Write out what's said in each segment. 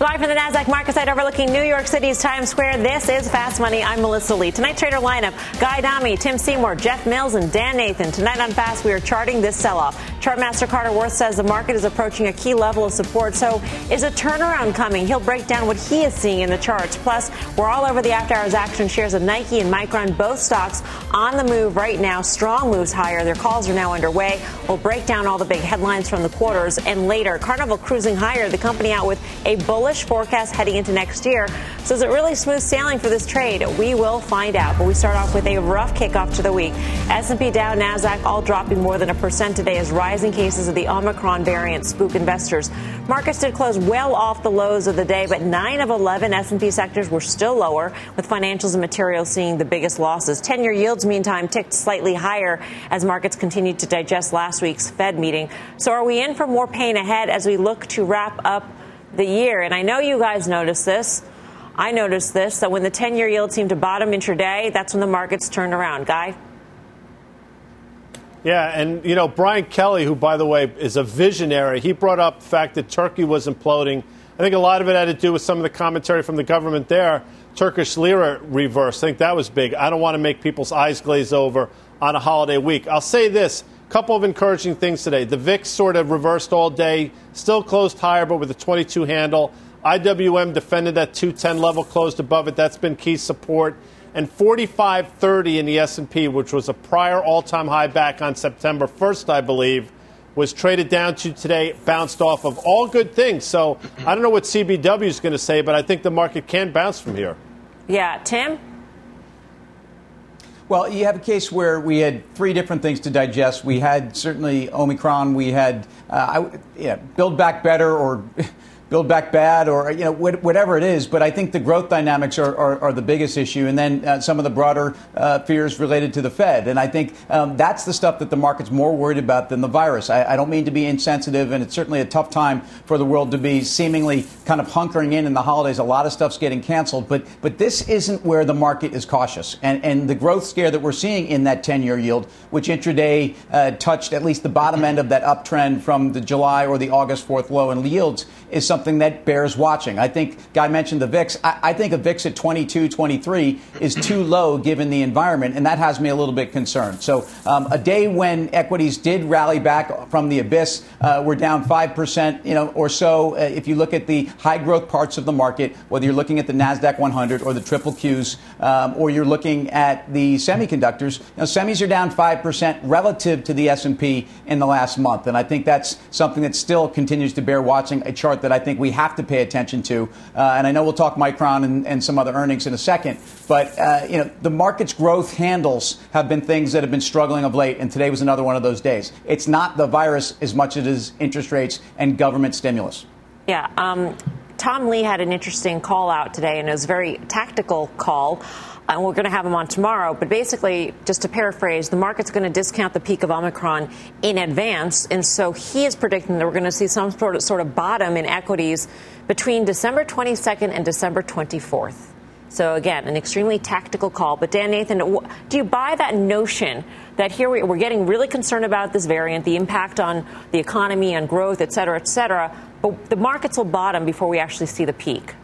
Live from the NASDAQ market site overlooking New York City's Times Square, this is Fast Money. I'm Melissa Lee. Tonight, trader lineup Guy Adami, Tim Seymour, Jeff Mills, and Dan Nathan. Tonight on Fast, we are charting this sell off. Chartmaster Carter Worth says the market is approaching a key level of support. So, is a turnaround coming? He'll break down what he is seeing in the charts. Plus, we're all over the after hours action shares of Nike and Micron, both stocks on the move right now. Strong moves higher. Their calls are now underway. We'll break down all the big headlines from the quarters. And later, Carnival cruising higher, the company out with a bullish forecast heading into next year. So is it really smooth sailing for this trade? We will find out. But we start off with a rough kickoff to the week. S&P Dow, Nasdaq all dropping more than a percent today as rising cases of the Omicron variant spook investors. Markets did close well off the lows of the day, but 9 of 11 S&P sectors were still lower, with financials and materials seeing the biggest losses. 10-year yields, meantime, ticked slightly higher as markets continued to digest last week's Fed meeting. So are we in for more pain ahead as we look to wrap up the year. And I know you guys noticed this. I noticed this that when the 10 year yield seemed to bottom intraday, that's when the markets turned around. Guy? Yeah, and you know, Brian Kelly, who by the way is a visionary, he brought up the fact that Turkey was imploding. I think a lot of it had to do with some of the commentary from the government there. Turkish lira reverse. I think that was big. I don't want to make people's eyes glaze over on a holiday week. I'll say this couple of encouraging things today. The VIX sort of reversed all day, still closed higher, but with a 22 handle. IWM defended that 210 level, closed above it. That's been key support. And 4530 in the S&P, which was a prior all-time high back on September 1st, I believe, was traded down to today, bounced off of all good things. So I don't know what CBW is going to say, but I think the market can bounce from here. Yeah, Tim. Well, you have a case where we had three different things to digest. We had certainly Omicron. We had uh, I, yeah, Build Back Better or Build Back Bad or you know whatever it is. But I think the growth dynamics are, are, are the biggest issue, and then uh, some of the broader uh, fears related to the Fed. And I think um, that's the stuff that the market's more worried about than the virus. I, I, don't mean to be insensitive, and it's certainly a tough time for the world to be seemingly kind of hunkering in in the holidays. A lot of stuff's getting canceled, but but this isn't where the market is cautious. And and the growth scare that we're seeing in that 10-year yield, which intraday uh, touched at least the bottom end of that uptrend from the July or the August 4th low in yields, is something something that bears watching. I think Guy mentioned the VIX. I, I, think a VIX at 22, 23 is too low given the environment, and that has me a little bit concerned. So um, a day when equities did rally back from the abyss, uh, we're down 5%, you know, or so. Uh, if you look at the high growth parts of the market, whether you're looking at the NASDAQ 100 or the triple Qs, um, or you're looking at the semiconductors, you know, semis are down 5% relative to the S&P in the last month. And I think that's something that still continues to bear watching, a chart that I think think we have to pay attention to. Uh, and I know we'll talk Micron and, and, some other earnings in a second. But uh, you know, the market's growth handles have been things that have been struggling of late, and today was another one of those days. It's not the virus as much as it is interest rates and government stimulus. Yeah. Um, Tom Lee had an interesting call out today, and it was a very tactical call and we're going to have him on tomorrow. But basically, just to paraphrase, the market's going to discount the peak of Omicron in advance, and so he is predicting that we're going to see some sort of sort of bottom in equities between December 22nd and December 24th. So again, an extremely tactical call. But Dan Nathan, do you buy that notion that here we're getting really concerned about this variant, the impact on the economy and growth, et cetera, et cetera, but the markets will bottom before we actually see the peak?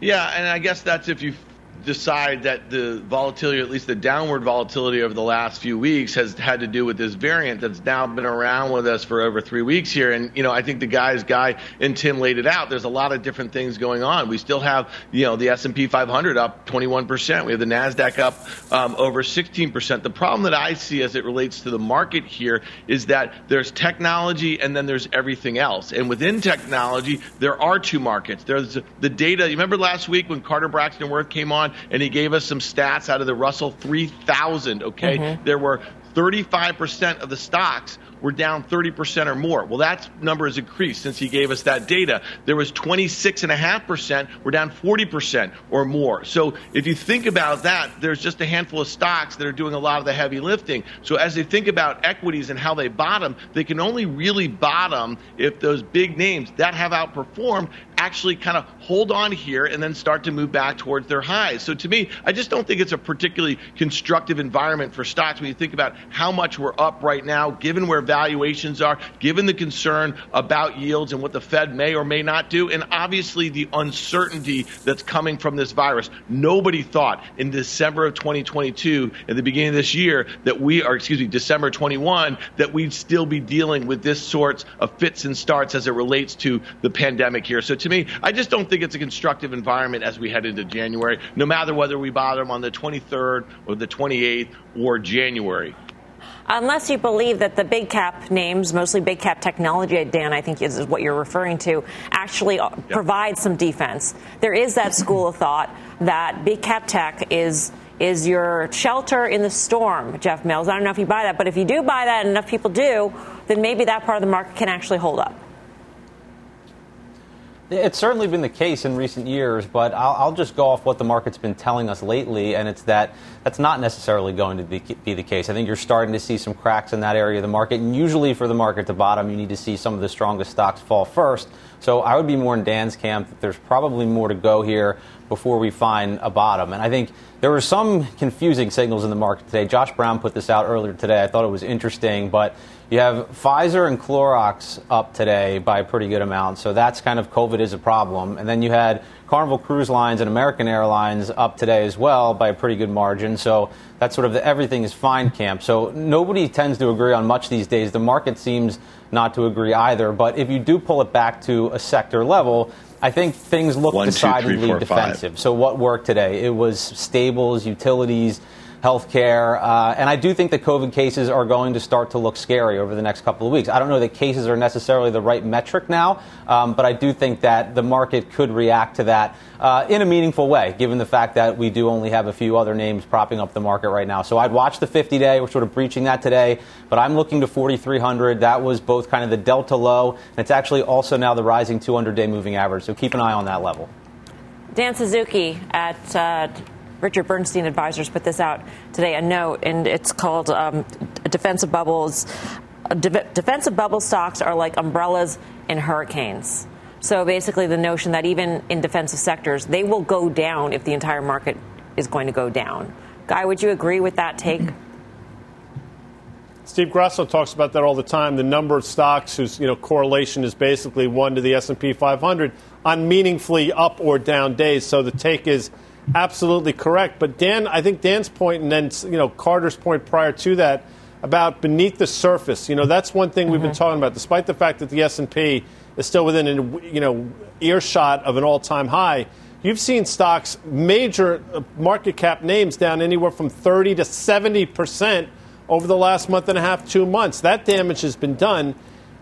Yeah, and I guess that's if you decide that the volatility, or at least the downward volatility over the last few weeks, has had to do with this variant that's now been around with us for over three weeks here. And you know, I think the guys, Guy and Tim laid it out. There's a lot of different things going on. We still have, you know, the S&P 500 up 21 percent. We have the Nasdaq up um, over 16 percent. The problem that I see as it relates to the market here is that there's technology and then there's everything else. And within technology, there are two markets. There's the data. You remember last week when Carter Braxton Worth came on and he gave us some stats out of the Russell 3000, okay? Mm-hmm. There were 35% of the stocks were down 30% or more. Well, that number has increased since he gave us that data. There was 26.5%, we're down 40% or more. So if you think about that, there's just a handful of stocks that are doing a lot of the heavy lifting. So as they think about equities and how they bottom, they can only really bottom if those big names that have outperformed actually kind of hold on here and then start to move back towards their highs. So to me, I just don't think it's a particularly constructive environment for stocks when you think about how much we're up right now, given where valuations are, given the concern about yields and what the Fed may or may not do, and obviously the uncertainty that's coming from this virus. Nobody thought in December of 2022, at the beginning of this year, that we are, excuse me, December 21, that we'd still be dealing with this sorts of fits and starts as it relates to the pandemic here. So to me, I just don't think it's a constructive environment as we head into January, no matter whether we bottom on the 23rd or the 28th or January. Unless you believe that the big cap names, mostly big cap technology, Dan, I think is what you're referring to, actually yep. provide some defense. There is that school of thought that big cap tech is is your shelter in the storm, Jeff Mills. I don't know if you buy that, but if you do buy that and enough people do, then maybe that part of the market can actually hold up. It's certainly been the case in recent years, but I'll, I'll, just go off what the market's been telling us lately, and it's that that's not necessarily going to be, be, the case. I think you're starting to see some cracks in that area of the market, and usually for the market to bottom, you need to see some of the strongest stocks fall first. So I would be more in Dan's camp that there's probably more to go here before we find a bottom. And I think there were some confusing signals in the market today. Josh Brown put this out earlier today. I thought it was interesting, but you have Pfizer and Clorox up today by a pretty good amount, so that's kind of COVID is a problem. And then you had Carnival Cruise Lines and American Airlines up today as well by a pretty good margin. So that's sort of the everything is fine camp. So nobody tends to agree on much these days. The market seems not to agree either. But if you do pull it back to a sector level, I think things look One, decidedly two, three, four, defensive. Five. So what worked today? It was staples, utilities healthcare. Uh, and I do think that COVID cases are going to start to look scary over the next couple of weeks. I don't know that cases are necessarily the right metric now, um, but I do think that the market could react to that uh, in a meaningful way, given the fact that we do only have a few other names propping up the market right now. So I'd watch the 50 day. We're sort of breaching that today, but I'm looking to 4,300. That was both kind of the delta low, and it's actually also now the rising 200 day moving average. So keep an eye on that level. Dan Suzuki at uh, Richard Bernstein Advisors put this out today, a note, and it's called um, Defensive Bubbles. De- defensive bubble stocks are like umbrellas in hurricanes. So basically, the notion that even in defensive sectors, they will go down if the entire market is going to go down. Guy, would you agree with that take? Steve Grasso talks about that all the time. The number of stocks whose you know correlation is basically one to the S and P 500 on meaningfully up or down days. So the take is absolutely correct. But Dan, I think Dan's point, and then you know Carter's point prior to that about beneath the surface. You know, that's one thing mm-hmm. we've been mm-hmm. talking about. Despite the fact that the S and P is still within a, you know earshot of an all-time high, you've seen stocks, major uh, market cap names, down anywhere from 30 to 70 percent over the last month and a half, two months. That damage has been done.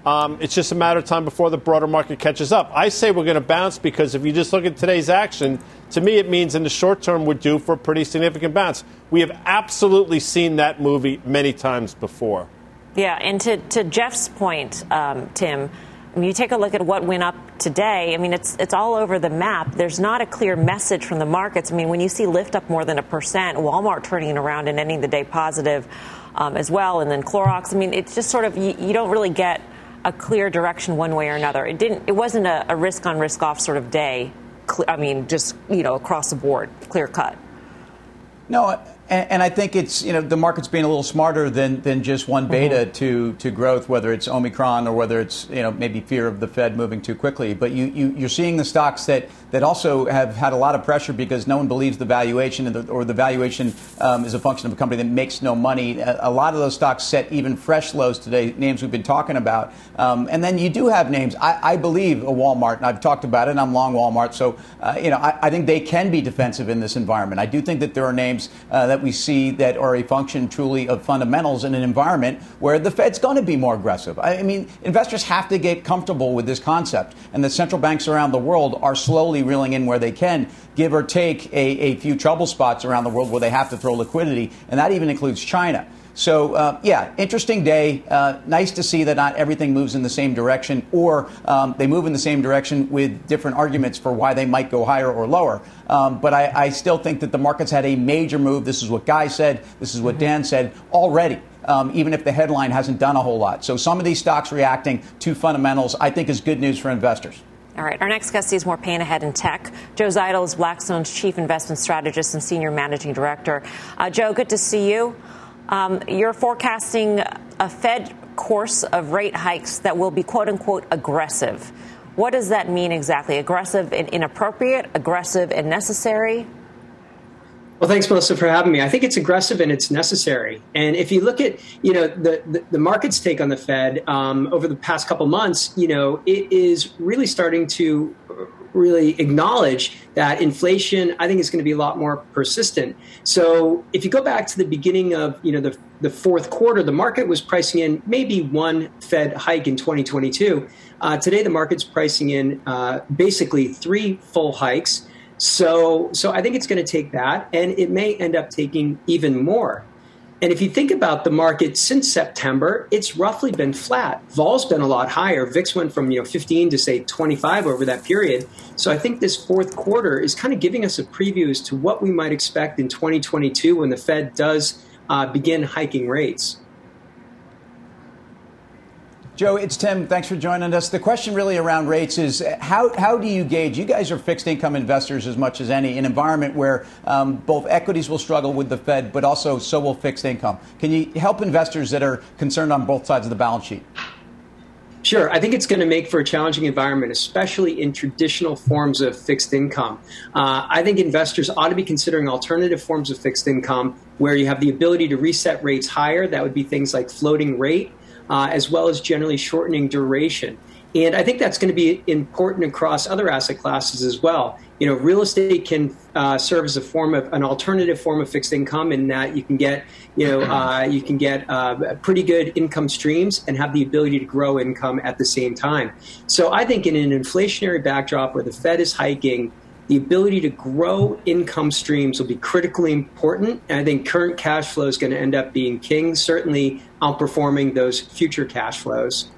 Um, it's just a matter of time before the broader market catches up. I say we're going to bounce because if you just look at today's action, to me it means in the short term we're due for a pretty significant bounce. We have absolutely seen that movie many times before. Yeah, and to, to Jeff's point, um, Tim, when you take a look at what went up today, I mean, it's, it's all over the map. There's not a clear message from the markets. I mean, when you see Lyft up more than a percent, Walmart turning around and ending the day positive um, as well, and then Clorox, I mean, it's just sort of, you, you don't really get – a clear direction one way or another. It didn't. It wasn't a, a risk on risk off sort of day. I mean, just you know across the board, clear cut. No, and, and, I think it's you know the market's being a little smarter than than just one beta mm-hmm. to to growth, whether it's Omicron or whether it's you know maybe fear of the Fed moving too quickly. But you, you you're seeing the stocks that that also have had a lot of pressure because no one believes the valuation the, or the valuation um, is a function of a company that makes no money. A, lot of those stocks set even fresh lows today. Names we've been talking about, um, and then you do have names. I, I, believe a Walmart, and I've talked about it. and I'm long Walmart, so uh, you know I, I, think they can be defensive in this environment. I do think that there are names uh, that we see that are a function truly of fundamentals in an environment where the Fed's going to be more aggressive. I mean, investors have to get comfortable with this concept, and the central banks around the world are slowly reeling in where they can, give or take a, a few trouble spots around the world where they have to throw liquidity, and that even includes China. So, uh, yeah, interesting day. Uh, nice to see that not everything moves in the same direction, or um, they move in the same direction with different arguments for why they might go higher or lower. Um, but I, I, still think that the market's had a major move. This is what Guy said. This is what mm-hmm. Dan said already. Um, even if the headline hasn't done a whole lot. So some of these stocks reacting to fundamentals, I think, is good news for investors. All right, our next guest sees more pain ahead in tech. Joe Zidle is Blackstone's chief investment strategist and senior managing director. Uh, Joe, good to see you. Um, you're forecasting a Fed course of rate hikes that will be quote unquote aggressive. What does that mean exactly? Aggressive and inappropriate, aggressive and necessary? Well, thanks, Melissa, for having me. I think it's aggressive and it's necessary. And if you look at, you know, the, the, the market's take on the Fed um, over the past couple months, you know, it is really starting to really acknowledge that inflation, I think, is going to be a lot more persistent. So if you go back to the beginning of, you know, the, the fourth quarter, the market was pricing in maybe one Fed hike in 2022. Uh, today, the market's pricing in uh, basically three full hikes. So, so I think it's going to take that, and it may end up taking even more. And if you think about the market since September, it's roughly been flat. Vol's been a lot higher. VIX went from you know 15 to say 25 over that period. So I think this fourth quarter is kind of giving us a preview as to what we might expect in 2022 when the Fed does uh, begin hiking rates. Joe, it's Tim. Thanks for joining us. The question really around rates is how, how do you gauge? You guys are fixed income investors as much as any, an environment where um, both equities will struggle with the Fed, but also so will fixed income. Can you help investors that are concerned on both sides of the balance sheet? Sure. I think it's going to make for a challenging environment, especially in traditional forms of fixed income. Uh, I think investors ought to be considering alternative forms of fixed income where you have the ability to reset rates higher. That would be things like floating rate uh, as well as generally shortening duration. And I think that's going to be important across other asset classes as well. You know, real estate can uh, serve as a form of an alternative form of fixed income in that you can get, you know, uh, you can get uh, pretty good income streams and have the ability to grow income at the same time. So I think in an inflationary backdrop where the Fed is hiking, the ability to grow income streams will be critically important. And I think current cash flow is going to end up being king, certainly outperforming those future cash flows.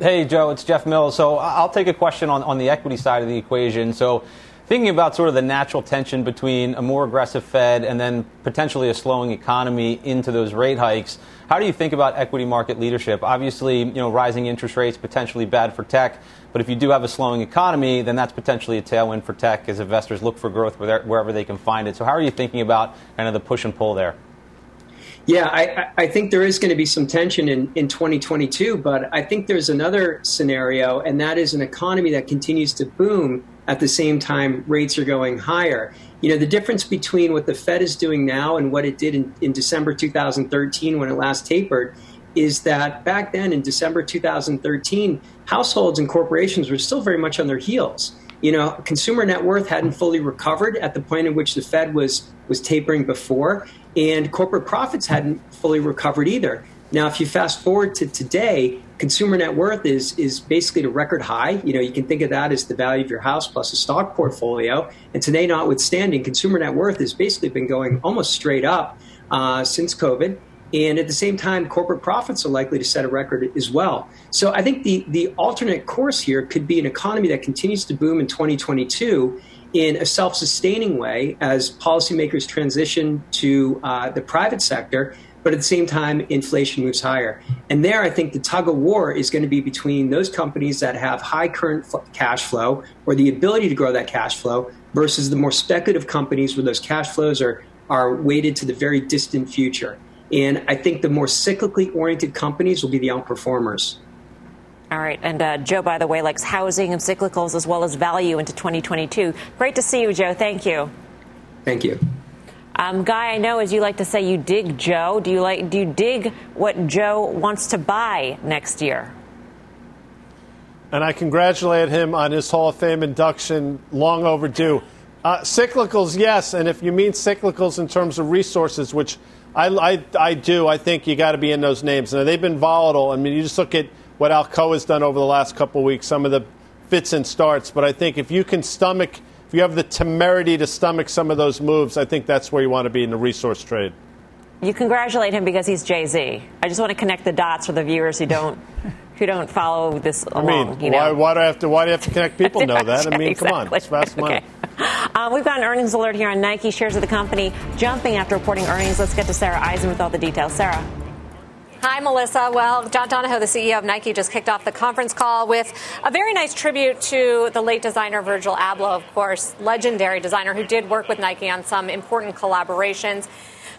Hey, Joe, it's Jeff Mills. So I'll take a question on, on the equity side of the equation. So thinking about sort of the natural tension between a more aggressive Fed and then potentially a slowing economy into those rate hikes, how do you think about equity market leadership? Obviously, you know, rising interest rates potentially bad for tech. But if you do have a slowing economy, then that's potentially a tailwind for tech as investors look for growth wherever they can find it. So, how are you thinking about kind of the push and pull there? Yeah, I, I think there is going to be some tension in, in 2022, but I think there's another scenario, and that is an economy that continues to boom at the same time rates are going higher. You know, the difference between what the Fed is doing now and what it did in, in December 2013 when it last tapered is that back then in December 2013, households and corporations were still very much on their heels. You know, consumer net worth hadn't fully recovered at the point in which the Fed was was tapering before, and corporate profits hadn't fully recovered either. Now, if you fast forward to today, consumer net worth is is basically at a record high. You know, you can think of that as the value of your house plus a stock portfolio. And today, notwithstanding, consumer net worth has basically been going almost straight up uh, since COVID. And at the same time, corporate profits are likely to set a record as well. So I think the, the alternate course here could be an economy that continues to boom in 2022 in a self sustaining way as policymakers transition to uh, the private sector. but at the same time, inflation moves higher. And there, I think the tug of war is going to be between those companies that have high current cash flow or the ability to grow that cash flow versus the more speculative companies where those cash flows are, are weighted to the very distant future. And I think the more cyclically oriented companies will be the outperformers. All right. And uh, Joe, by the way, likes housing and cyclicals as well as value into 2022. Great to see you, Joe. Thank you. Thank you. Um, Guy, I know as you like to say, you dig Joe. Do you like? Do you dig what Joe wants to buy next year? And I congratulate him on his Hall of Fame induction, long overdue. Uh, cyclicals, yes, and if you mean cyclicals in terms of resources, which I, I, I do, I think you got to be in those names. Now they've been volatile. I mean, you just look at what Alcoa has done over the last couple of weeks, some of the fits and starts. But I think if you can stomach if you have the temerity to stomach some of those moves, I think that's where you want to be in the resource trade. You congratulate him because he's Jay Z. I just want to connect the dots for the viewers who don't who don't follow this along. I mean, you know? why, why, do I have to? Why do you have to connect people? know that. I mean, exactly. come on, it's fast money. Okay. Uh, we've got an earnings alert here on Nike. Shares of the company jumping after reporting earnings. Let's get to Sarah Eisen with all the details. Sarah. Hi, Melissa. Well, John Donahoe, the CEO of Nike, just kicked off the conference call with a very nice tribute to the late designer Virgil Abloh, of course, legendary designer who did work with Nike on some important collaborations.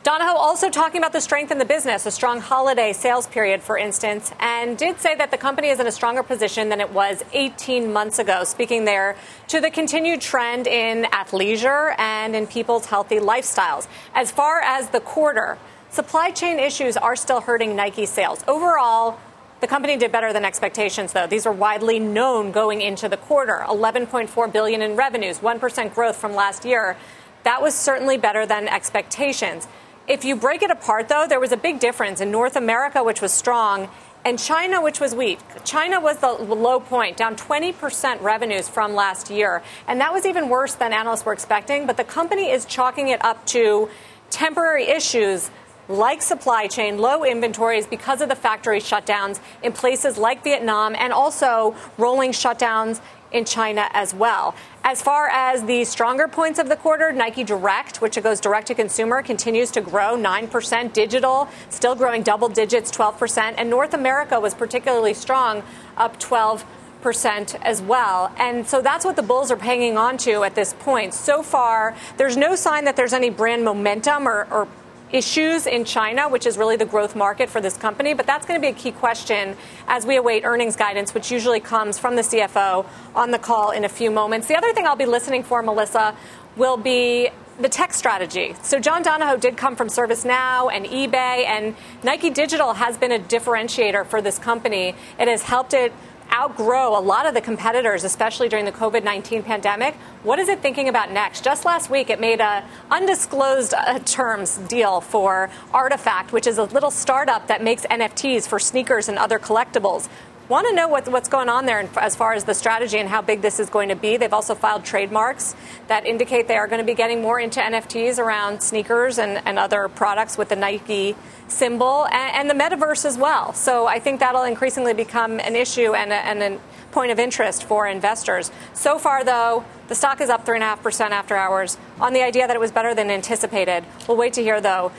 Donahoe also talking about the strength in the business, a strong holiday sales period, for instance, and did say that the company is in a stronger position than it was 18 months ago, speaking there to the continued trend in athleisure and in people's healthy lifestyles. As far as the quarter, Supply chain issues are still hurting Nike sales. Overall, the company did better than expectations, though. These are widely known going into the quarter. 11.4 billion in revenues, 1% growth from last year. That was certainly better than expectations. If you break it apart, though, there was a big difference in North America, which was strong, and China, which was weak. China was the low point, down 20% revenues from last year. And that was even worse than analysts were expecting. But the company is chalking it up to temporary issues like supply chain, low inventories because of the factory shutdowns in places like Vietnam and also rolling shutdowns in China as well. As far as the stronger points of the quarter, Nike Direct, which goes direct to consumer, continues to grow 9%. Digital, still growing double digits, 12%. And North America was particularly strong, up 12 percent as well. And so that's what the Bulls are hanging on to at this point. So far, there's no sign that there's any brand momentum or, or issues in China, which is really the growth market for this company. But that's going to be a key question as we await earnings guidance, which usually comes from the CFO on the call in a few moments. The other thing I'll be listening for, Melissa, will be the tech strategy. So John Donahoe did come from ServiceNow and eBay, and Nike Digital has been a differentiator for this company. It has helped it outgrow a lot of the competitors, especially during the COVID 19 pandemic. What is it thinking about next? Just last week, it made a undisclosed uh, terms deal for RTFKT, which is a little startup that makes NFTs for sneakers and other collectibles want to know what, what's going on there as far as the strategy and how big this is going to be. They've also filed trademarks that indicate they are going to be getting more into NFTs around sneakers and, and other products with the Nike symbol and, and, the metaverse as well. So I think that'll increasingly become an issue and a, and a point of interest for investors. So far, though, the stock is up 3.5% after hours on the idea that it was better than anticipated. We'll wait to hear, though,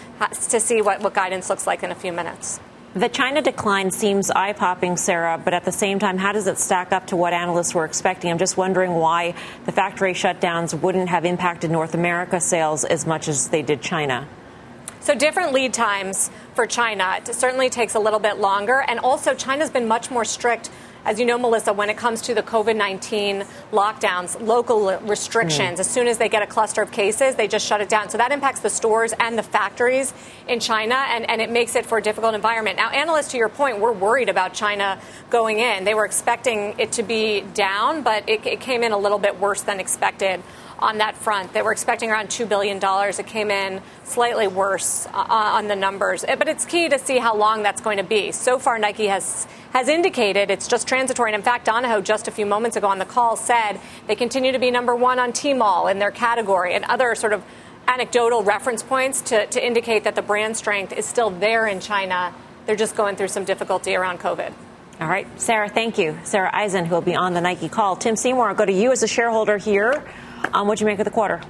to see what, what guidance looks like in a few minutes. The China decline seems eye popping, Sarah, but at the same time, how does it stack up to what analysts were expecting? I'm just wondering why the factory shutdowns wouldn't have impacted North America sales as much as they did China. So, different lead times for China. It certainly takes a little bit longer. And also, China's been much more strict as you know, Melissa, when it comes to the COVID 19 lockdowns, local restrictions, mm. as soon as they get a cluster of cases, they just shut it down. So that impacts the stores and the factories in China, and, and it makes it for a difficult environment. Now, analysts, to your point, were worried about China going in. They were expecting it to be down, but it, it came in a little bit worse than expected on that front. They were expecting around $2 billion. It came in slightly worse uh, on the numbers. But it's key to see how long that's going to be. So far, Nike has, has indicated it's just transitory. And in fact, Donahoe, just a few moments ago on the call, said they continue to be number one on Tmall in their category and other sort of anecdotal reference points to, to indicate that the brand strength is still there in China. They're just going through some difficulty around COVID. All right, Sarah, thank you. Sarah Eisen, who will be on the Nike call. Tim Seymour, I'll go to you as a shareholder here. Um, what you make of the quarter?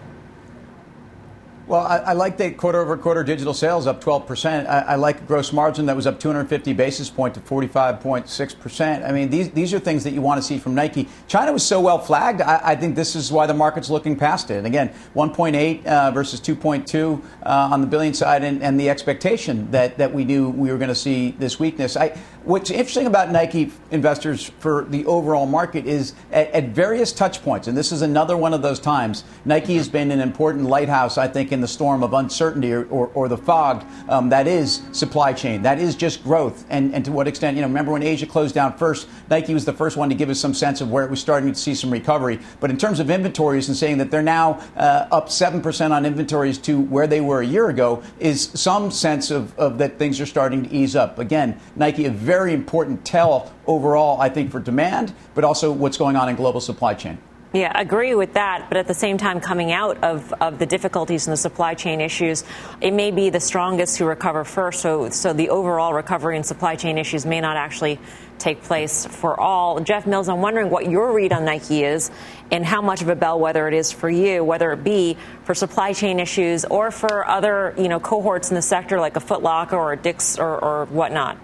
Well, I, I like that quarter over quarter digital sales up 12%. I, I, like gross margin that was up 250 basis point to 45.6%. I mean, these, these are things that you want to see from Nike. China was so well flagged. I, I think this is why the market's looking past it. And again, 1.8 uh, versus 2.2 uh, on the billion side and, and, the expectation that, that we knew we were going to see this weakness. I, what's interesting about Nike investors for the overall market is at, at various touch points, and this is another one of those times, Nike has been an important lighthouse, I think, in the storm of uncertainty or, or, or the fog um, that is supply chain. That is just growth. And, and to what extent, you know, remember when Asia closed down first, Nike was the first one to give us some sense of where it was starting to see some recovery. But in terms of inventories and saying that they're now uh, up 7% on inventories to where they were a year ago is some sense of, of that things are starting to ease up. Again, Nike, a very important tell overall, I think, for demand, but also what's going on in global supply chain. Yeah, agree with that. But at the same time, coming out of, of the difficulties and the supply chain issues, it may be the strongest who recover first. So, so the overall recovery and supply chain issues may not actually take place for all. Jeff Mills, I'm wondering what your read on Nike is and how much of a bellwether it is for you, whether it be for supply chain issues or for other, you know, cohorts in the sector like a Foot Locker or a Dick's or, or whatnot.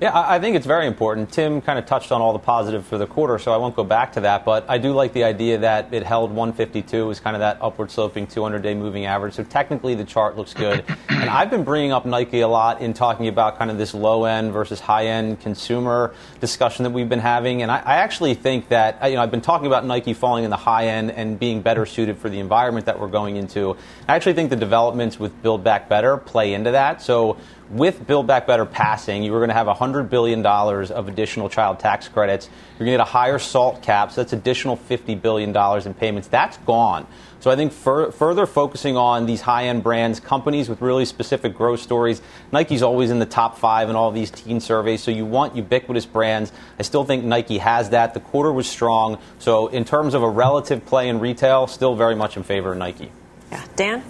Yeah, I think it's very important. Tim kind of touched on all the positive for the quarter, so I won't go back to that. But I do like the idea that it held 152 was kind of that upward sloping 200-day moving average. So technically, the chart looks good. and I've been bringing up Nike a lot in talking about kind of this low end versus high end consumer discussion that we've been having. And I, I actually think that you know I've been talking about Nike falling in the high end and being better suited for the environment that we're going into. I actually think the developments with Build Back Better play into that. So with Build Back Better passing, you were going to have $100 billion of additional child tax credits. You're going to get a higher SALT cap, so that's additional $50 billion in payments. That's gone. So I think fur- further focusing on these high end brands, companies with really specific growth stories. Nike's always in the top five in all these teen surveys, so you want ubiquitous brands. I still think Nike has that. The quarter was strong. So in terms of a relative play in retail, still very much in favor of Nike. Yeah. Dan?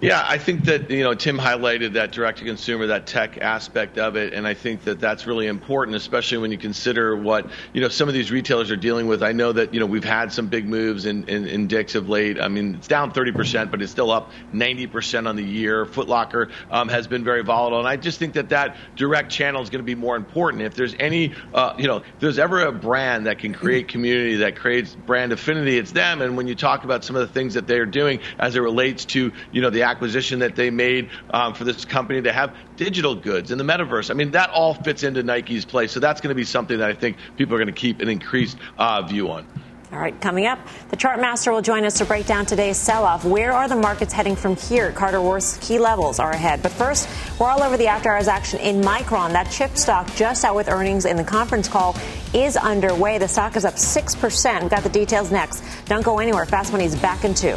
Yeah, I think that you know Tim highlighted that direct to consumer, that tech aspect of it, and I think that that's really important, especially when you consider what you know some of these retailers are dealing with. I know that you know we've had some big moves in, in, in Dick's of late. I mean, it's down 30 percent, but it's still up 90 percent on the year. Foot Locker um, has been very volatile, and I just think that that direct channel is going to be more important. If there's any, uh, you know, if there's ever a brand that can create community, that creates brand affinity, it's them. And when you talk about some of the things that they're doing as it relates to you know the acquisition that they made um, for this company to have digital goods in the metaverse. I mean, that all fits into Nike's play. So that's going to be something that I think people are going to keep an increased uh, view on. All right, coming up, the chart master will join us to break down today's sell off. Where are the markets heading from here? Carter Worth's key levels are ahead. But first, we're all over the after hours action in Micron. That chip stock just out with earnings in the conference call is underway. The stock is up 6%. We've got the details next. Don't go anywhere. Fast Money is back in two.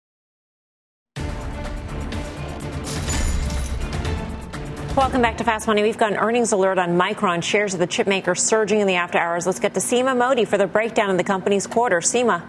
Welcome back to Fast Money. We've got an earnings alert on Micron. Shares of the chipmaker surging in the after hours. Let's get to Seema Modi for the breakdown of the company's quarter. Seema.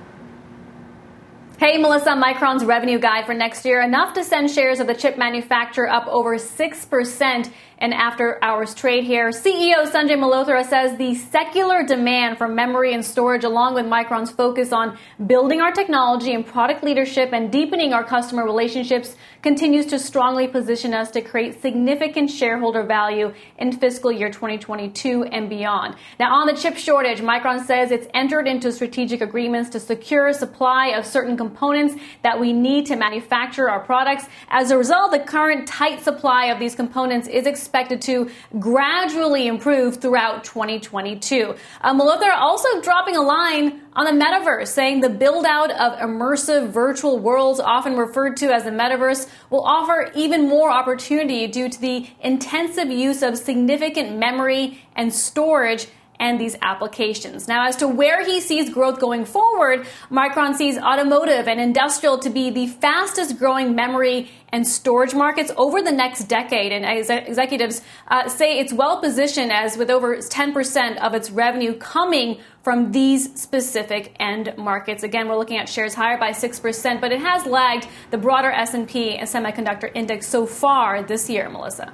Hey, Melissa, Micron's revenue guide for next year enough to send shares of the chip manufacturer up over 6% an after hours trade here. CEO Sanjay Mehrotra says the secular demand for memory and storage, along with Micron's focus on building our technology and product leadership and deepening our customer relationships, continues to strongly position us to create significant shareholder value in fiscal year 2022 and beyond. Now, on the chip shortage, Micron says it's entered into strategic agreements to secure supply of certain components that we need to manufacture our products. As a result, the current tight supply of these components is expected to gradually improve throughout 2022. Uh, Mehrotra also dropping a line on the metaverse, saying the build out of immersive virtual worlds, often referred to as the metaverse, will offer even more opportunity due to the intensive use of significant memory and storage and these applications. Now, as to where he sees growth going forward, Micron sees automotive and industrial to be the fastest growing memory and storage markets over the next decade. And ex- executives uh, say it's well positioned as with over 10% of its revenue coming from these specific end markets. Again, we're looking at shares higher by 6%, but it has lagged the broader S&P and semiconductor index so far this year, Melissa.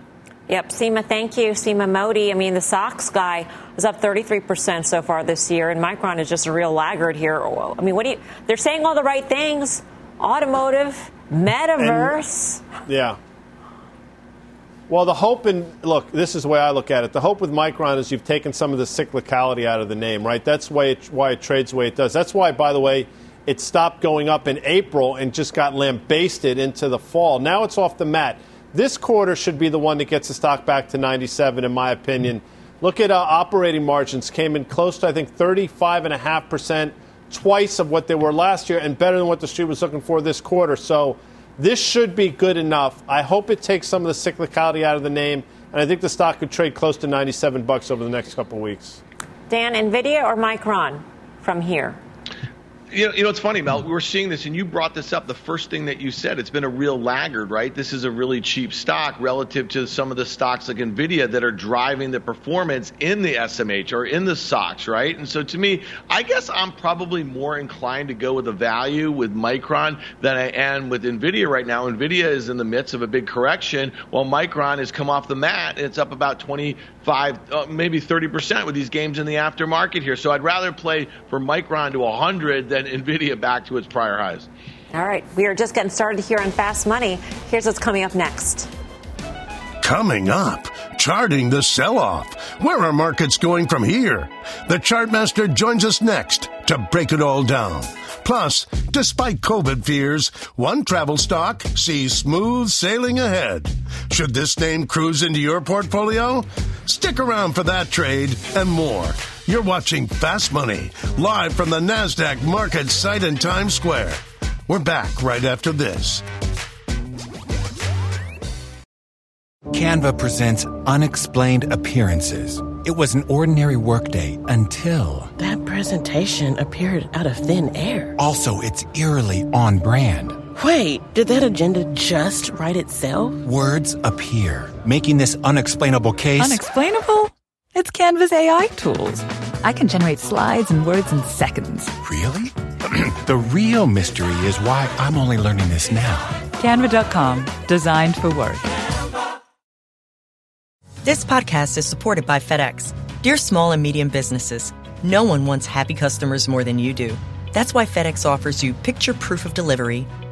Yep, Seema, thank you. Seema Modi. I mean, the SOX guy is up 33% so far this year, and Micron is just a real laggard here. I mean, what do you, they're saying all the right things automotive, metaverse. And, yeah. Well, the hope in look, this is the way I look at it. The hope with Micron is you've taken some of the cyclicality out of the name, right? That's why it, why it trades the way it does. That's why, by the way, it stopped going up in April and just got lambasted into the fall. Now it's off the mat. This quarter should be the one that gets the stock back to 97, in my opinion. Look at uh, operating margins came in close to I think 35 and a half percent, twice of what they were last year, and better than what the street was looking for this quarter. So this should be good enough. I hope it takes some of the cyclicality out of the name, and I think the stock could trade close to 97 bucks over the next couple of weeks. Dan, Nvidia or Micron from here? You know, you know, it's funny, Mel. We're seeing this, and you brought this up. The first thing that you said, it's been a real laggard, right? This is a really cheap stock relative to some of the stocks like Nvidia that are driving the performance in the SMH or in the SOX, right? And so, to me, I guess I'm probably more inclined to go with a value with Micron than I am with Nvidia right now. Nvidia is in the midst of a big correction, while Micron has come off the mat and it's up about 25, uh, maybe 30 percent with these games in the aftermarket here. So, I'd rather play for Micron to 100 than NVIDIA back to its prior highs. All right. We are just getting started here on Fast Money. Here's what's coming up next. Coming up, charting the sell off. Where are markets going from here? The Chartmaster joins us next to break it all down. Plus, despite COVID fears, one travel stock sees smooth sailing ahead. Should this name cruise into your portfolio? Stick around for that trade and more. You're watching Fast Money, live from the NASDAQ market site in Times Square. We're back right after this. Canva presents unexplained appearances. It was an ordinary workday until. That presentation appeared out of thin air. Also, it's eerily on brand. Wait, did that agenda just write itself? Words appear, making this unexplainable case. Unexplainable? It's Canva's AI tools. I can generate slides and words in seconds. Really? the real mystery is why I'm only learning this now. Canva.com, designed for work. This podcast is supported by FedEx. Dear small and medium businesses, no one wants happy customers more than you do. That's why FedEx offers you picture proof of delivery,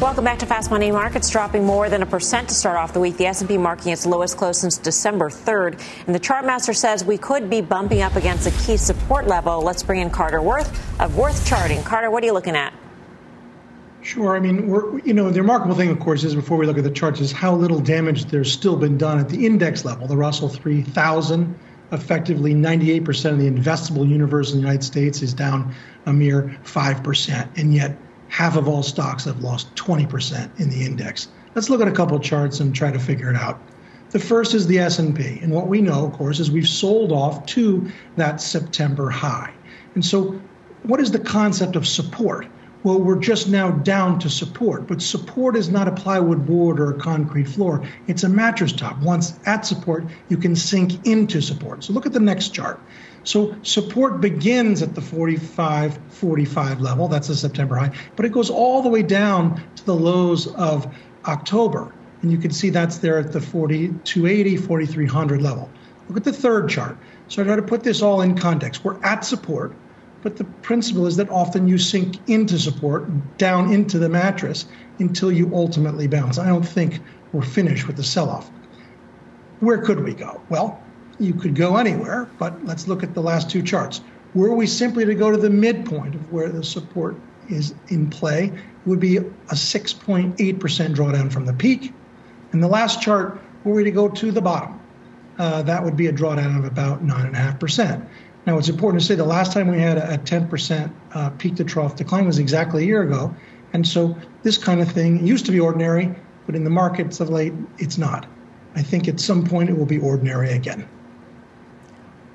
Welcome back to Fast Money Markets, dropping more than a percent to start off the week. The S&P marking its lowest close since December 3rd, and the chartmaster says we could be bumping up against a key support level. Let's bring in Carter Worth of Worth Charting. Carter, what are you looking at? Sure. I mean, you know, the remarkable thing, of course, is before we look at the charts, is how little damage there's still been done at the index level. The Russell 3000, effectively 98% of the investable universe in the United States, is down a mere 5%. And yet, half of all stocks have lost 20% in the index. Let's look at a couple charts and try to figure it out. The first is the S&P, and what we know, of course, is we've sold off to that September high. And so, what is the concept of support? Well, we're just now down to support, but support is not a plywood board or a concrete floor. It's a mattress top. Once at support, you can sink into support. So look at the next chart. So support begins at the 45 45 level, that's the September high, but it goes all the way down to the lows of October. And you can see that's there at the 4280, 4300 level. Look at the third chart. So I try to put this all in context. We're at support, but the principle is that often you sink into support, down into the mattress, until you ultimately bounce. I don't think we're finished with the sell off. Where could we go? Well, you could go anywhere, but let's look at the last two charts. Were we simply to go to the midpoint of where the support is in play, it would be a 6.8% drawdown from the peak. And the last chart, were we to go to the bottom, uh, that would be a drawdown of about 9.5%. Now, it's important to say the last time we had a 10% uh, peak to trough decline was exactly a year ago. And so this kind of thing used to be ordinary, but in the markets of late, it's not. I think at some point it will be ordinary again.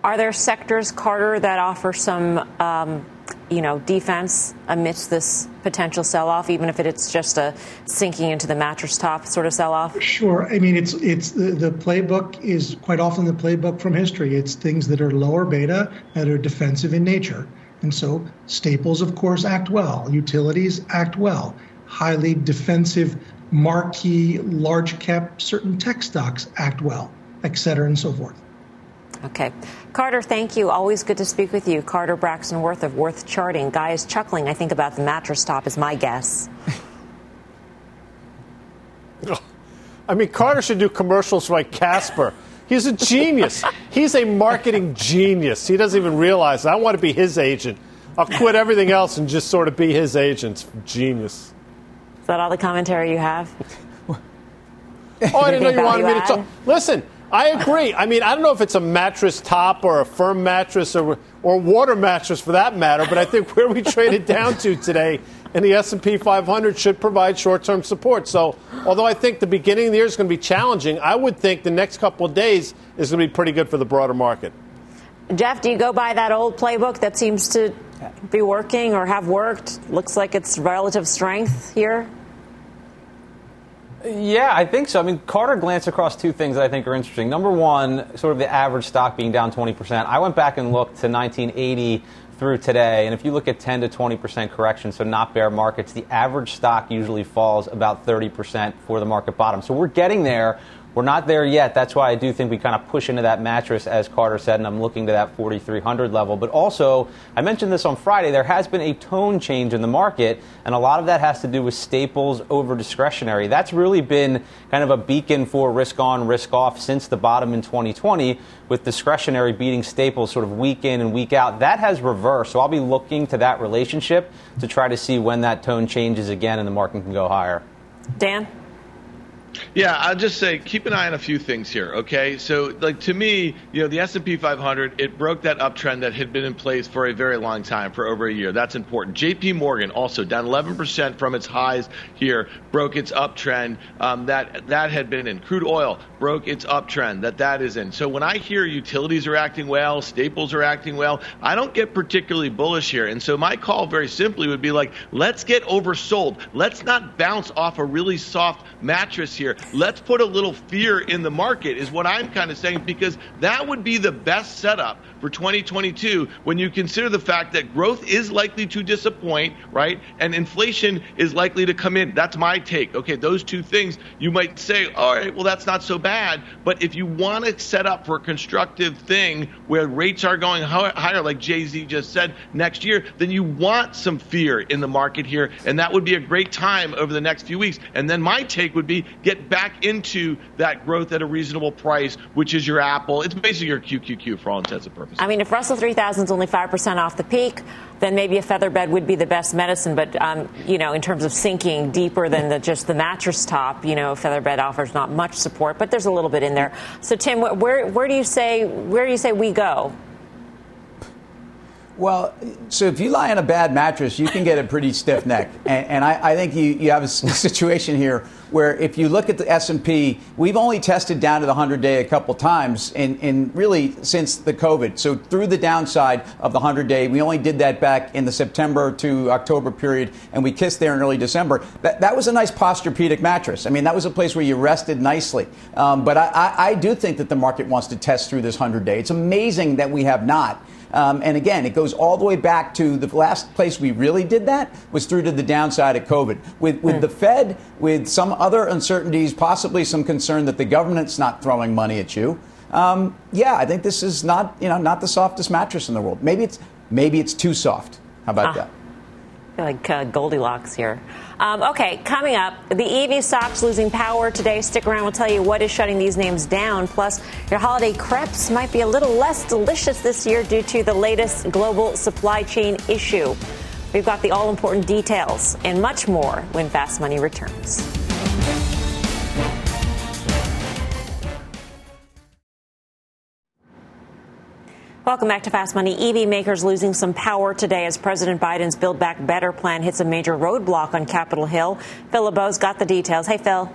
Are there sectors, Carter, that offer some, um, you know, defense amidst this potential sell-off, even if it's just a sinking into the mattress top sort of sell-off? Sure. I mean, it's it's the, the playbook is quite often the playbook from history. It's things that are lower beta that are defensive in nature, and so staples, of course, act well. Utilities act well. Highly defensive, marquee, large cap, certain tech stocks act well, et cetera, and so forth. Okay. Carter, thank you. Always good to speak with you. Carter Braxton Worth of Worth Charting. Guy is chuckling, I think, about the mattress top, is my guess. I mean, Carter should do commercials like Casper. He's a genius. He's a marketing genius. He doesn't even realize it. I want to be his agent. I'll quit everything else and just sort of be his agent. Genius. Is that all the commentary you have? oh, I didn't know you wanted me to talk. Listen, I agree. I mean, I don't know if it's a mattress top or a firm mattress or or water mattress for that matter, but I think where we traded down to today in the S&P 500 should provide short-term support. So, although I think the beginning of the year is going to be challenging, I would think the next couple of days is going to be pretty good for the broader market. Jeff, do you go by that old playbook that seems to be working or have worked? Looks like it's relative strength here. Yeah, I think so. I mean, Carter glanced across two things that I think are interesting. Number one, sort of the average stock being down 20%. I went back and looked to 1980 through today, and if you look at 10 to 20% correction, so not bear markets, the average stock usually falls about 30% for the market bottom. So we're getting there. We're not there yet. That's why I do think we kind of push into that mattress, as Carter said, and I'm looking to that 4,300 level. But also, I mentioned this on Friday, there has been a tone change in the market, and a lot of that has to do with staples over discretionary. That's really been kind of a beacon for risk on, risk off since the bottom in 2020, with discretionary beating staples sort of week in and week out. That has reversed, so I'll be looking to that relationship to try to see when that tone changes again and the market can go higher. Dan? Yeah, I'll just say keep an eye on a few things here. Okay, so like to me, you know, the S and P 500 it broke that uptrend that had been in place for a very long time, for over a year. That's important. J.P. Morgan also down 11 percent from its highs here, broke its uptrend um, that that had been in. Crude oil broke its uptrend that that is in. So when I hear utilities are acting well, staples are acting well, I don't get particularly bullish here. And so my call very simply would be like, let's get oversold. Let's not bounce off a really soft mattress here. Let's put a little fear in the market, is what I'm kind of saying, because that would be the best setup for 2022 when you consider the fact that growth is likely to disappoint, right? And inflation is likely to come in. That's my take. Okay, those two things you might say, all right, well, that's not so bad. But if you want to set up for a constructive thing where rates are going higher, like JZ just said, next year, then you want some fear in the market here. And that would be a great time over the next few weeks. And then my take would be get back into that growth at a reasonable price, which is your Apple. It's basically your QQQ for all intents and purposes. I mean, if Russell 3000 is only 5% off the peak, then maybe a feather bed would be the best medicine. But, um, you know, in terms of sinking deeper than the, just the mattress top, you know, feather bed offers not much support, but there's a little bit in there. So, Tim, where, where do you say, where do you say we go? Well, so if you lie on a bad mattress, you can get a pretty stiff neck, and, and I, I, think you, you have a situation here where if you look at the S&P, we've only tested down to the 100-day a couple times, in, in really since the COVID. So through the downside of the 100-day, we only did that back in the September to October period, and we kissed there in early December. That, that was a nice Posturepedic mattress. I mean, that was a place where you rested nicely. Um, but I, I, I do think that the market wants to test through this 100-day. It's amazing that we have not. Um, and again, it goes all the way back to the last place we really did that was through to the downside of COVID. With, with mm. the Fed, with some other uncertainties, possibly some concern that the government's not throwing money at you. Um, yeah, I think this is not, you know, not the softest mattress in the world. Maybe it's, maybe it's too soft. How about ah. that? like uh, Goldilocks here. Um, okay, coming up, the EV stocks losing power today. Stick around, we'll tell you what is shutting these names down. Plus, your holiday crepes might be a little less delicious this year due to the latest global supply chain issue. We've got the all important details and much more when Fast Money returns. Welcome back to Fast Money. EV makers losing some power today as President Biden's Build Back Better plan hits a major roadblock on Capitol Hill. Phil LeBeau's got the details. Hey, Phil.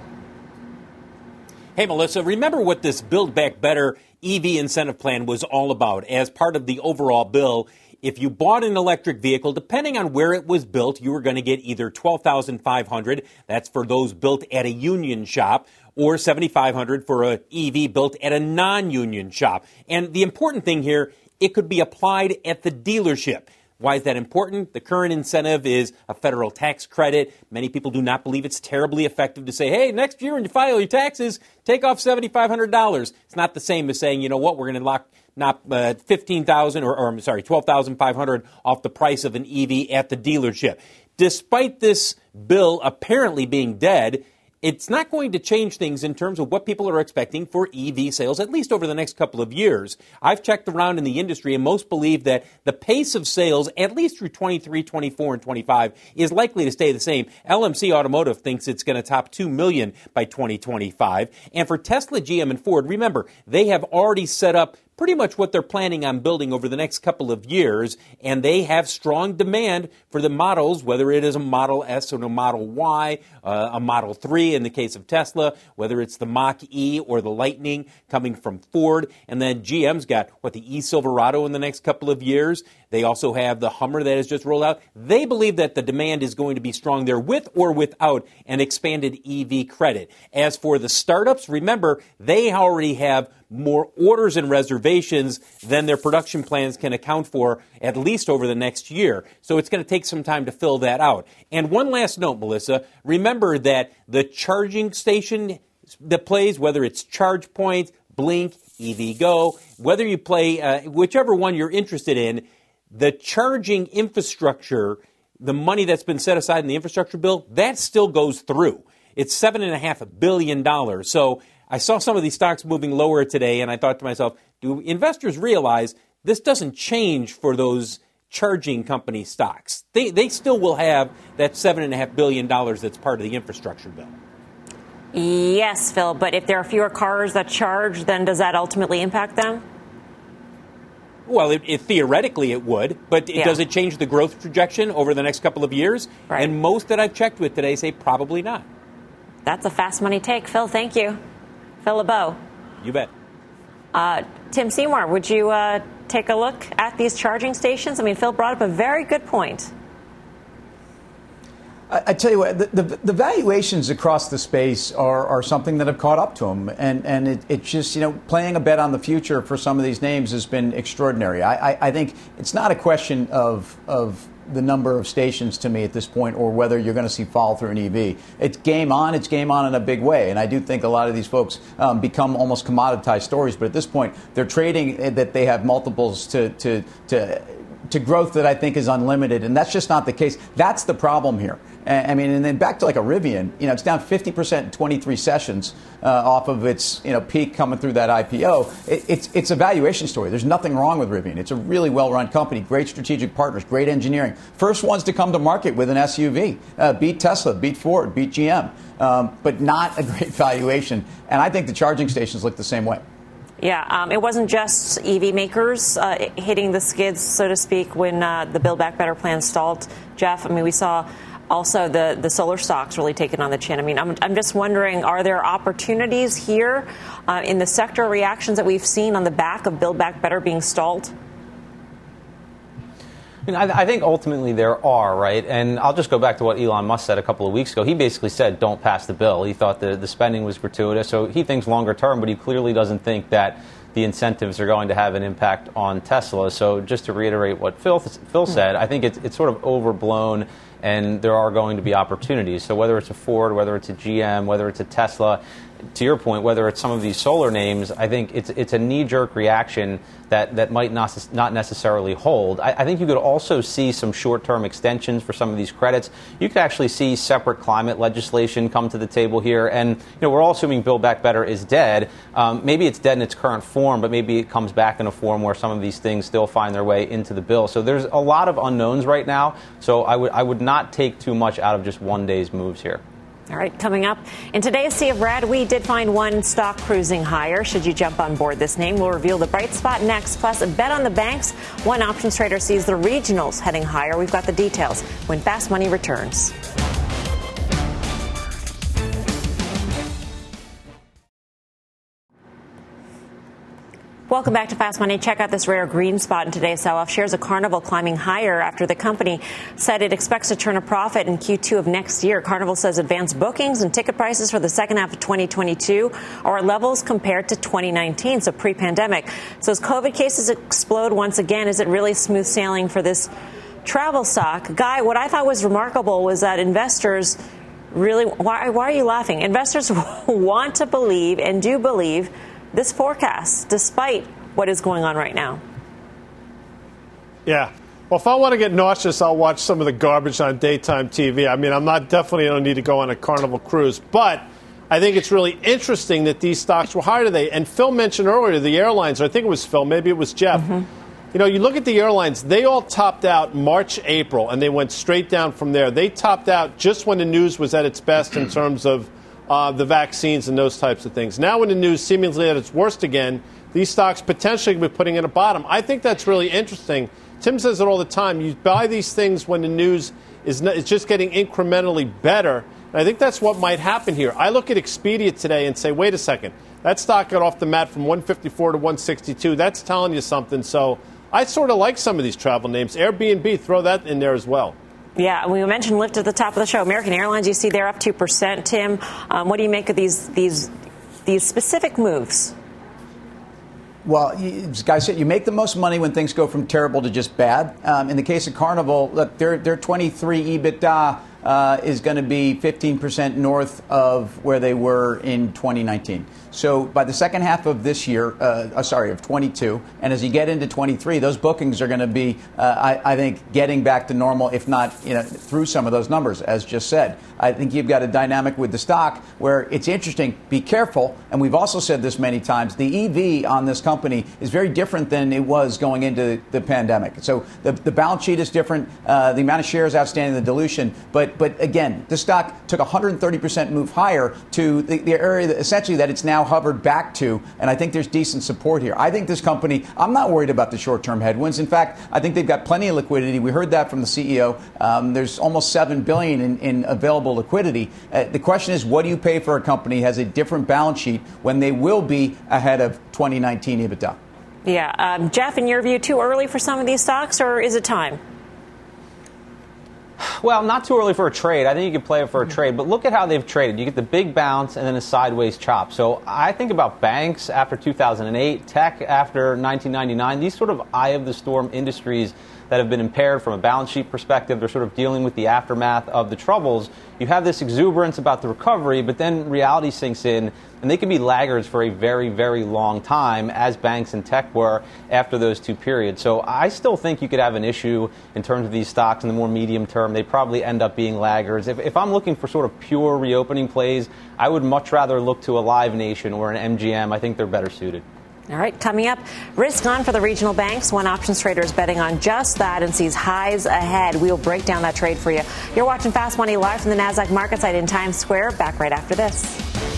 Hey, Melissa. Remember what this Build Back Better EV incentive plan was all about as part of the overall bill? If you bought an electric vehicle, depending on where it was built, you were going to get either 12500 that's for those built at a union shop, or 7500 for a EV built at a non-union shop. And the important thing here, it could be applied at the dealership. Why is that important? The current incentive is a federal tax credit. Many people do not believe it's terribly effective to say, hey, next year when you file your taxes, take off $7,500. It's not the same as saying, you know what, we're going to lock not uh, 15,000 or, or I'm sorry, 12,500 off the price of an EV at the dealership. Despite this bill apparently being dead, it's not going to change things in terms of what people are expecting for EV sales, at least over the next couple of years. I've checked around in the industry, and most believe that the pace of sales, at least through 23, 24, and 25, is likely to stay the same. LMC Automotive thinks it's going to top 2 million by 2025. And for Tesla, GM, and Ford, remember, they have already set up pretty much what they're planning on building over the next couple of years, and they have strong demand for the models, whether it is a Model S or a Model Y, uh, a Model 3 in the case of Tesla, whether it's the Mach E or the Lightning coming from Ford, and then GM's got what the E Silverado in the next couple of years. They also have the Hummer that has just rolled out. They believe that the demand is going to be strong there with or without an expanded EV credit. As for the startups, remember, they already have more orders and reservations than their production plans can account for, at least over the next year. So it's going to take some time to fill that out. And one last note, Melissa remember that the charging station that plays, whether it's ChargePoint, Blink, EVgo, whether you play uh, whichever one you're interested in, the charging infrastructure, the money that's been set aside in the infrastructure bill, that still goes through. It's seven and a half billion dollars. So I saw some of these stocks moving lower today, and I thought to myself, do investors realize this doesn't change for those charging company stocks? They, they still will have that $7.5 billion that's part of the infrastructure bill. Yes, Phil, but if there are fewer cars that charge, then does that ultimately impact them? Well, it, it, theoretically it would, but it, yeah. does it change the growth projection over the next couple of years? Right. And most that I've checked with today say probably not. That's a fast money take, Phil. Thank you. Phil LeBeau. You bet. Uh, Tim Seymour, would you uh, take a look at these charging stations? I mean, Phil brought up a very good point. I, I tell you what, the, the, the, valuations across the space are, are something that have caught up to them. And, and it, it's just, you know, playing a bet on the future for some of these names has been extraordinary. I, I, I think it's not a question of, of the number of stations to me at this point or whether you're going to see follow through in EV. It's game on, it's game on in a big way. And I do think a lot of these folks um, become almost commoditized stories, but at this point, they're trading eh, that they have multiples to, to, to to growth that I think is unlimited, and that's just not the case. That's the problem here. I mean, and then back to like a Rivian, you know, it's down 50% in 23 sessions uh, off of its you know peak coming through that IPO. It, it's it's a valuation story. There's nothing wrong with Rivian. It's a really well-run company, great strategic partners, great engineering. First ones to come to market with an SUV, uh, beat Tesla, beat Ford, beat GM, um, but not a great valuation. And I think the charging stations look the same way. Yeah, um, it wasn't just EV makers uh, hitting the skids, so to speak, when uh, the Build Back Better plan stalled. Jeff, I mean, we saw also the, the solar stocks really taken on the chin. I mean, I'm, I'm just wondering, are there opportunities here uh, in the sector reactions that we've seen on the back of Build Back Better being stalled? I, I think ultimately there are, right? And I'll just go back to what Elon Musk said a couple of weeks ago. He basically said, don't pass the bill. He thought the, the spending was gratuitous. So he thinks longer term, but he clearly doesn't think that the incentives are going to have an impact on Tesla. So just to reiterate what Phil, Phil hmm. said, I think it's, it's sort of overblown and there are going to be opportunities. So whether it's a Ford, whether it's a GM, whether it's a Tesla, to your point, whether it's some of these solar names, I think it's it's a knee jerk reaction that, that might not, not necessarily hold. I, I think you could also see some short term extensions for some of these credits. You could actually see separate climate legislation come to the table here. And you know, we're all assuming Build Back Better is dead. Um, maybe it's dead in its current form, but maybe it comes back in a form where some of these things still find their way into the bill. So there's a lot of unknowns right now. So I would I would not take too much out of just one day's moves here. All right, coming up in today's Sea of Red, we did find one stock cruising higher. Should you jump on board this name, we'll reveal the bright spot next. Plus, a bet on the banks. One options trader sees the regionals heading higher. We've got the details when Fast Money returns. Welcome back to Fast Money. Check out this rare green spot in today's sell-off. Shares of Carnival climbing higher after the company said it expects to turn a profit in Q2 of next year. Carnival says advanced bookings and ticket prices for the second half of 2022 are levels compared to 2019, so pre-pandemic. So as COVID cases explode once again, is it really smooth sailing for this travel stock? Guy, what I thought was remarkable was that investors really why, why are you laughing? Investors want to believe and do believe this forecast, despite what is going on right now. Yeah. Well, if I want to get nauseous, I'll watch some of the garbage on daytime TV. I mean, I'm not definitely don't need to go on a Carnival cruise, but I think it's really interesting that these stocks were higher today. And Phil mentioned earlier the airlines. or I think it was Phil, maybe it was Jeff. Mm-hmm. You know, you look at the airlines; they all topped out March, April, and they went straight down from there. They topped out just when the news was at its best in terms of uh, the vaccines and those types of things. Now, when the news seemingly at its worst again, these stocks potentially be putting in a bottom. I think that's really interesting. Tim says it all the time. You buy these things when the news is not, it's just getting incrementally better. And I think that's what might happen here. I look at Expedia today and say, wait a second, that stock got off the mat from 154 to 162. That's telling you something. So I sort of like some of these travel names. Airbnb, throw that in there as well. Yeah, we mentioned Lyft at the top of the show. American Airlines, you see they're up two percent. Tim, um, what do you make of these these these specific moves? Well, guys said, you make the most money when things go from terrible to just bad. Um, in the case of Carnival, look, their their 23 EBITDA uh, is going to be 15% north of where they were in 2019. So by the second half of this year, uh, uh, sorry, of 22, and as you get into 23, those bookings are going to be, uh, I, I, think, getting back to normal, if not you know, through some of those numbers, as just said. I think you've got a dynamic with the stock where it's interesting. Be careful, and we've also said this many times. The EV on this company is very different than it was going into the pandemic. So the, the balance sheet is different, uh, the amount of shares outstanding, the dilution. But but again, the stock took 130% move higher to the, the area that, essentially that it's now hovered back to, and I think there's decent support here. I think this company. I'm not worried about the short-term headwinds. In fact, I think they've got plenty of liquidity. We heard that from the CEO. Um, there's almost seven billion in, in available available liquidity. Uh, the question is, what do you pay for a company has a different balance sheet when they will be ahead of 2019 EBITDA? Yeah, um, Jeff, in your view, too early for some of these stocks, or is it time? Well, not too early for a trade. I think you can play it for a mm-hmm. trade, but look at how they've traded. You get the big bounce and then a sideways chop. So I think about banks after 2008, tech after 1999, these sort of eye of the storm industries that have been impaired from a balance sheet perspective. They're sort of dealing with the aftermath of the troubles. You have this exuberance about the recovery, but then reality sinks in, and they can be laggards for a very, very long time, as banks and tech were after those two periods. So I still think you could have an issue in terms of these stocks in the more medium term. They probably end up being laggards. If, if I'm looking for sort of pure reopening plays, I would much rather look to a Live Nation or an MGM. I think they're better suited. All right, coming up, risk on for the regional banks. One options trader is betting on just that and sees highs ahead. We'll break down that trade for you. You're watching Fast Money live from the NASDAQ market site in Times Square. Back right after this.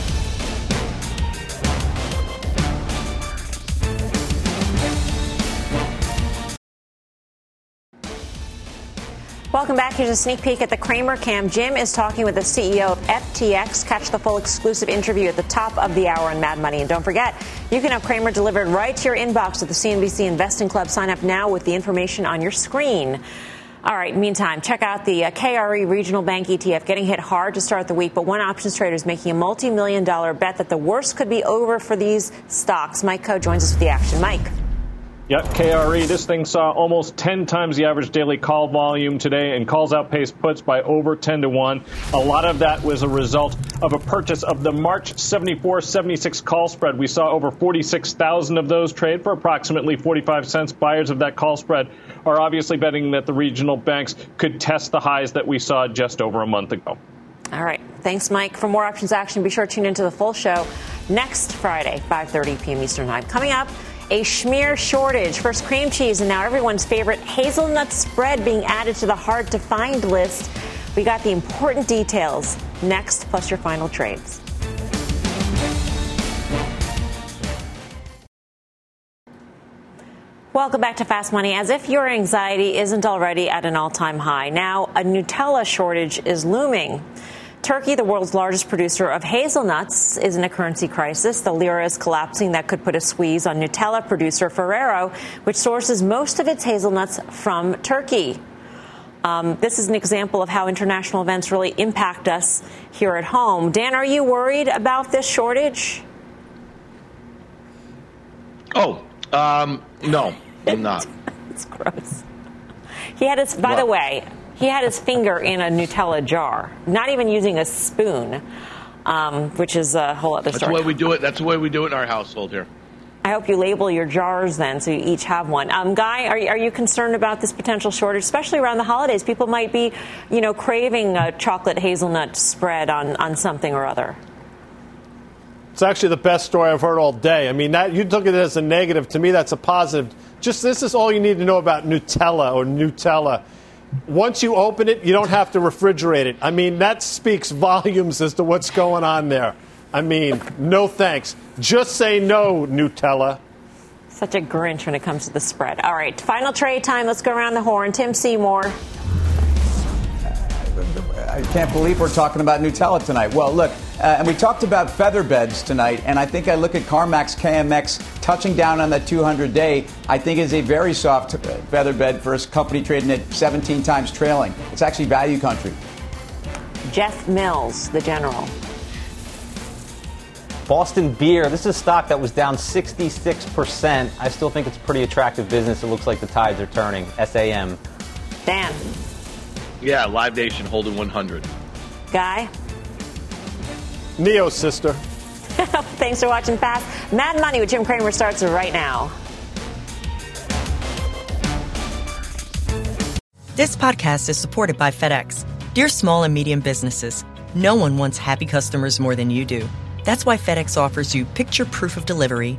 Welcome back. Here's a sneak peek at the Cramer Cam. Jim is talking with the CEO of FTX. Catch the full exclusive interview at the top of the hour on Mad Money. And don't forget, you can have Cramer delivered right to your inbox at the CNBC Investing Club. Sign up now with the information on your screen. All right, meantime, check out the uh, KRE Regional Bank ETF getting hit hard to start the week, but one options trader is making a multi million dollar bet that the worst could be over for these stocks. Mike Khouw joins us with the action. Mike. Yep, KRE, this thing saw almost 10 times the average daily call volume today, and calls outpaced puts by over 10 to 1. A lot of that was a result of a purchase of the March 74 76 call spread. We saw over 46,000 of those trade for approximately 45 cents. Buyers of that call spread are obviously betting that the regional banks could test the highs that we saw just over a month ago. All right. Thanks, Mike. For more options action, be sure to tune into the full show next Friday, 5.30 p.m. Eastern Time. Coming up, a schmear shortage. First cream cheese and now everyone's favorite hazelnut spread being added to the hard to find list. We got the important details next, plus your final trades. Welcome back to Fast Money. As if your anxiety isn't already at an all time high, now a Nutella shortage is looming. Turkey, the world's largest producer of hazelnuts, is in a currency crisis. The lira is collapsing. That could put a squeeze on Nutella producer Ferrero, which sources most of its hazelnuts from Turkey. Um, this is an example of how international events really impact us here at home. Dan, are you worried about this shortage? Oh, um, no, I'm not. it's gross. He had his, by what? the way, he had his finger in a Nutella jar, not even using a spoon, um, which is a whole other story. That's the way we do it. That's the way we do it in our household here. I hope you label your jars then, so you each have one. Um, Guy, are you, are you concerned about this potential shortage, especially around the holidays? People might be, you know, craving a chocolate hazelnut spread on, on something or other. It's actually the best story I've heard all day. I mean, that, you took it as a negative. To me, that's a positive. Just this is all you need to know about Nutella or Nutella once you open it, you don't have to refrigerate it. I mean, that speaks volumes as to what's going on there. I mean, no thanks. Just say no, Nutella. Such a Grinch when it comes to the spread. All right, final trade time. Let's go around the horn. Tim Seymour. I can't believe we're talking about Nutella tonight. Well, look, uh, and we talked about feather beds tonight, and I think I look at CarMax KMX touching down on that 200 day. I think is a very soft feather bed for a company trading at 17 times trailing. It's actually value country. Jeff Mills, the general. Boston Beer. This is a stock that was down 66%. I still think it's a pretty attractive business. It looks like the tides are turning. SAM. Dan. Yeah, Live Nation holding 100. Guy? Neo sister. Thanks for watching Fast. Mad Money with Jim Cramer starts right now. This podcast is supported by FedEx. Dear small and medium businesses, no one wants happy customers more than you do. That's why FedEx offers you picture proof of delivery,